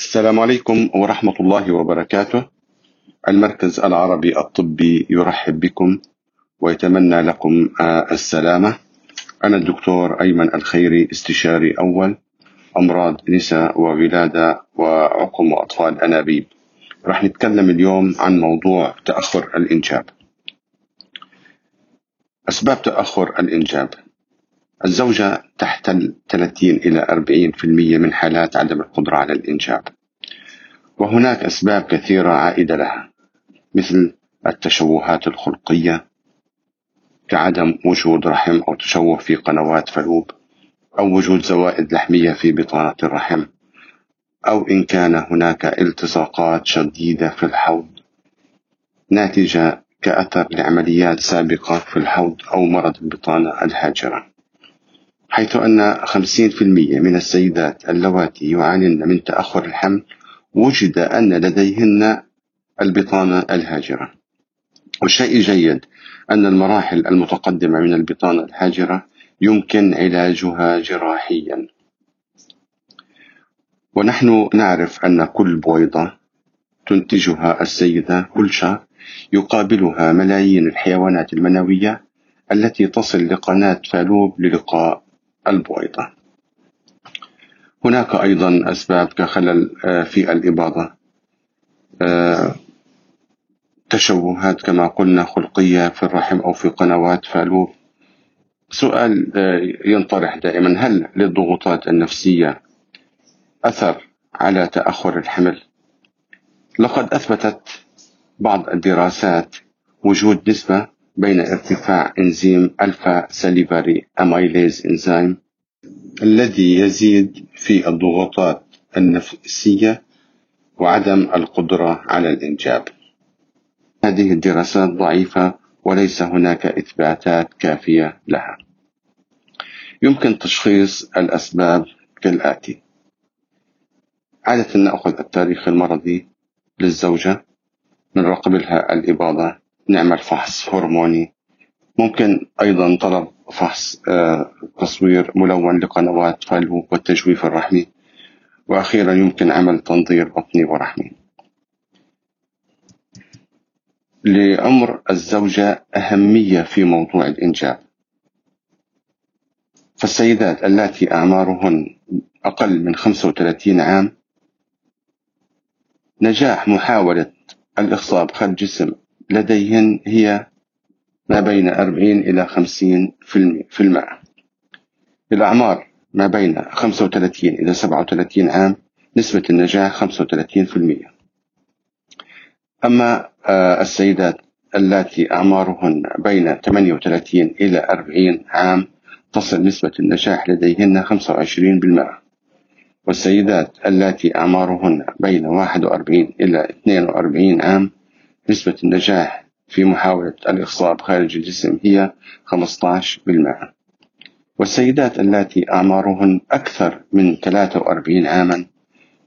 السلام عليكم ورحمة الله وبركاته. المركز العربي الطبي يرحب بكم ويتمنى لكم آه، السلامة. أنا الدكتور أيمن الخيري استشاري أول أمراض نساء وولادة وعقم وأطفال أنابيب. راح نتكلم اليوم عن موضوع تأخر الإنجاب. أسباب تأخر الإنجاب الزوجة تحتل 30 إلى 40% من حالات عدم القدرة على الإنجاب. وهناك أسباب كثيرة عائدة لها مثل التشوهات الخلقية كعدم وجود رحم أو تشوه في قنوات فلوب أو وجود زوائد لحمية في بطانة الرحم أو إن كان هناك التصاقات شديدة في الحوض ناتجة كأثر لعمليات سابقة في الحوض أو مرض البطانة الهاجرة. حيث أن 50% من السيدات اللواتي يعانين من تأخر الحمل وجد أن لديهن البطانة الهاجرة. والشيء جيد أن المراحل المتقدمة من البطانة الهاجرة يمكن علاجها جراحيا. ونحن نعرف أن كل بويضة تنتجها السيدة كل شهر يقابلها ملايين الحيوانات المنوية التي تصل لقناة فالوب للقاء. البويضة. هناك أيضا أسباب كخلل آه، في الإباضة. آه، تشوهات كما قلنا خلقية في الرحم أو في قنوات فالوب سؤال آه، ينطرح دائما هل للضغوطات النفسية أثر على تأخر الحمل؟ لقد أثبتت بعض الدراسات وجود نسبة بين ارتفاع إنزيم ألفا ساليفاري أمايليز إنزيم الذي يزيد في الضغوطات النفسية وعدم القدرة على الإنجاب. هذه الدراسات ضعيفة وليس هناك إثباتات كافية لها. يمكن تشخيص الأسباب كالآتي: عادة نأخذ التاريخ المرضي للزوجة نراقب لها الإباضة نعمل فحص هرموني. ممكن أيضا طلب فحص آه، تصوير ملون لقنوات فالو والتجويف الرحمي. وأخيرا يمكن عمل تنظير بطني ورحمي. لعمر الزوجة أهمية في موضوع الإنجاب. فالسيدات اللاتي أعمارهن أقل من 35 عام نجاح محاولة الإخصاب خلف جسم لديهن هي ما بين 40 إلى 50 في المئة الأعمار ما بين 35 إلى 37 عام نسبة النجاح 35% أما آه، السيدات اللاتي أعمارهن بين 38 إلى 40 عام تصل نسبة النجاح لديهن 25% والسيدات اللاتي أعمارهن بين 41 إلى 42 عام نسبة النجاح في محاولة الإخصاب خارج الجسم هي 15% والسيدات اللاتي أعمارهن أكثر من 43 عاما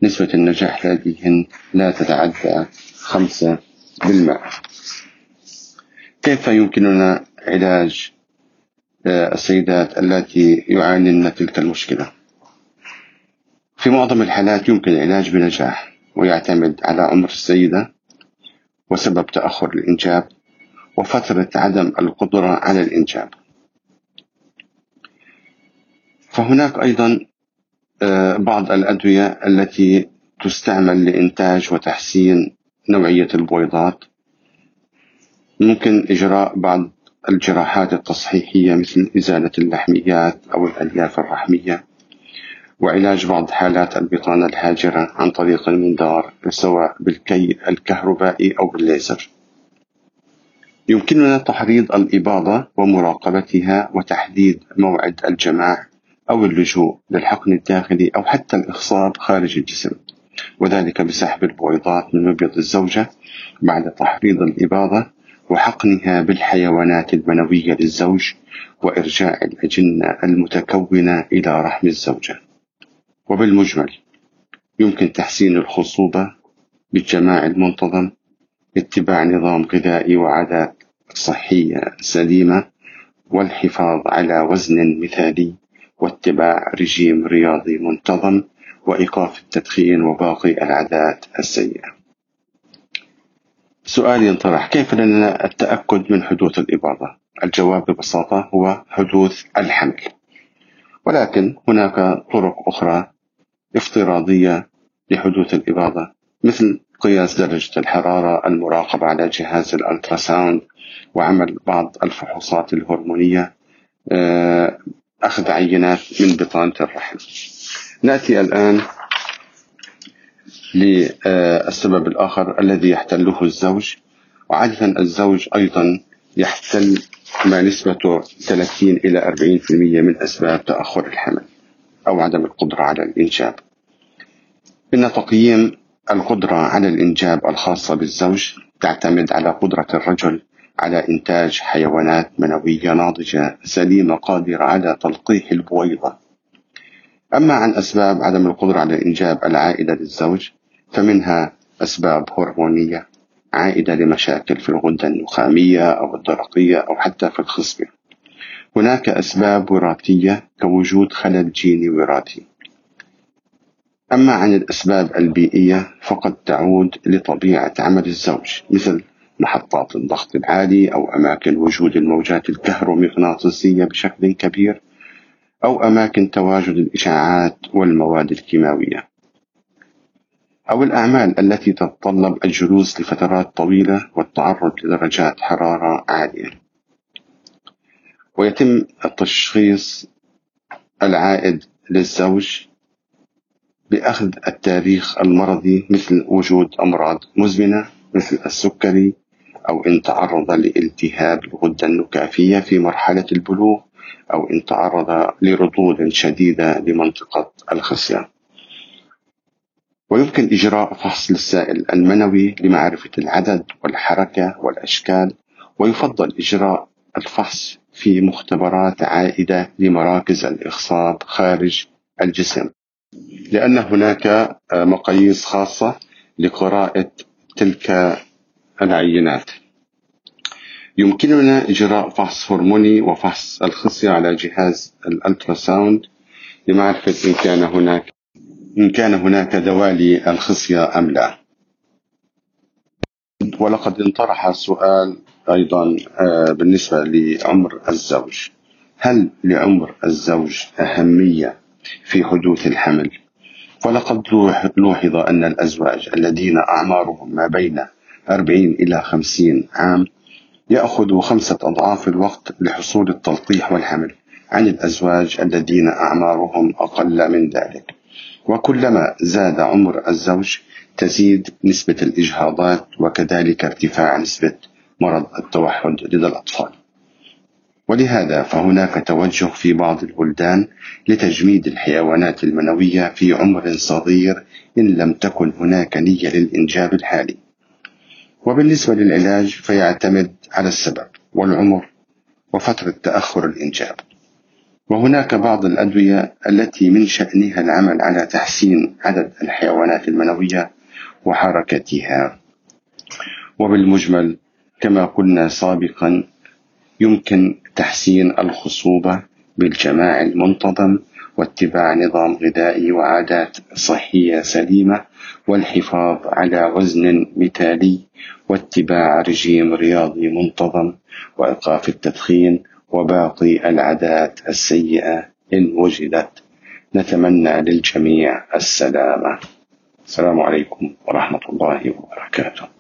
نسبة النجاح لديهن لا تتعدى 5% كيف يمكننا علاج آه، السيدات اللاتي يعانين تلك المشكلة؟ في معظم الحالات يمكن العلاج بنجاح ويعتمد على عمر السيدة وسبب تأخر الإنجاب وفترة عدم القدرة على الإنجاب. فهناك أيضا آه، بعض الأدوية التي تستعمل لإنتاج وتحسين نوعية البويضات ممكن إجراء بعض الجراحات التصحيحية مثل إزالة اللحميات أو الألياف الرحمية. وعلاج بعض حالات البطانة الهاجرة عن طريق المنظار سواء بالكي الكهربائي أو بالليزر. يمكننا تحريض الإباضة ومراقبتها وتحديد موعد الجماع أو اللجوء للحقن الداخلي أو حتى الإخصاب خارج الجسم وذلك بسحب البويضات من مبيض الزوجة بعد تحريض الإباضة وحقنها بالحيوانات المنوية للزوج وإرجاع الأجنة المتكونة إلى رحم الزوجة. وبالمجمل يمكن تحسين الخصوبة بالجماع المنتظم اتباع نظام غذائي وعادات صحية سليمة والحفاظ على وزن مثالي واتباع رجيم رياضي منتظم وإيقاف التدخين وباقي العادات السيئة سؤال ينطرح كيف لنا التأكد من حدوث الإباضة؟ الجواب ببساطة هو حدوث الحمل ولكن هناك طرق أخرى افتراضية لحدوث الإباضة مثل قياس درجة الحرارة المراقبة على جهاز الألتراساوند وعمل بعض الفحوصات الهرمونية آه، أخذ عينات من بطانة الرحم. نأتي الآن للسبب الآخر الذي يحتله الزوج. وعادة الزوج أيضا يحتل ما نسبته 30 إلى 40% من أسباب تأخر الحمل. أو عدم القدرة على الإنجاب. إن تقييم القدرة على الإنجاب الخاصة بالزوج تعتمد على قدرة الرجل على إنتاج حيوانات منوية ناضجة سليمة قادرة على تلقيح البويضة. أما عن أسباب عدم القدرة على الإنجاب العائدة للزوج فمنها أسباب هرمونية عائدة لمشاكل في الغدة النخامية أو الدرقية أو حتى في الخصبة. هناك أسباب وراثية كوجود خلل جيني وراثي. أما عن الأسباب البيئية فقد تعود لطبيعة عمل الزوج مثل محطات الضغط العالي أو أماكن وجود الموجات الكهرومغناطيسية بشكل كبير أو أماكن تواجد الإشعاعات والمواد الكيماوية. أو الأعمال التي تتطلب الجلوس لفترات طويلة والتعرض لدرجات حرارة عالية. ويتم التشخيص العائد للزوج بأخذ التاريخ المرضي مثل وجود أمراض مزمنة مثل السكري أو إن تعرض لالتهاب الغدة النكافية في مرحلة البلوغ أو إن تعرض لردود شديدة لمنطقة الخصية ويمكن إجراء فحص للسائل المنوي لمعرفة العدد والحركة والأشكال ويفضل إجراء الفحص في مختبرات عائدة لمراكز الإخصاب خارج الجسم. لأن هناك مقاييس خاصة لقراءة تلك العينات. يمكننا إجراء فحص هرموني وفحص الخصية على جهاز الألتراساوند لمعرفة إن كان هناك إن كان هناك دوالي الخصية أم لا. ولقد انطرح سؤال أيضا آه، بالنسبة لعمر الزوج هل لعمر الزوج أهمية في حدوث الحمل؟ فلقد لوحظ أن الأزواج الذين أعمارهم ما بين 40 إلى 50 عام يأخذ خمسة أضعاف الوقت لحصول التلقيح والحمل عن الأزواج الذين أعمارهم أقل من ذلك وكلما زاد عمر الزوج تزيد نسبة الإجهاضات وكذلك ارتفاع نسبة مرض التوحد لدى الأطفال. ولهذا فهناك توجه في بعض البلدان لتجميد الحيوانات المنوية في عمر صغير إن لم تكن هناك نية للإنجاب الحالي. وبالنسبة للعلاج فيعتمد على السبب والعمر وفترة تأخر الإنجاب. وهناك بعض الأدوية التي من شأنها العمل على تحسين عدد الحيوانات المنوية وحركتها. وبالمجمل كما قلنا سابقا يمكن تحسين الخصوبة بالجماع المنتظم واتباع نظام غذائي وعادات صحية سليمة والحفاظ على وزن مثالي واتباع رجيم رياضي منتظم وإيقاف التدخين وباقي العادات السيئة إن وجدت. نتمنى للجميع السلامة. السلام عليكم ورحمة الله وبركاته.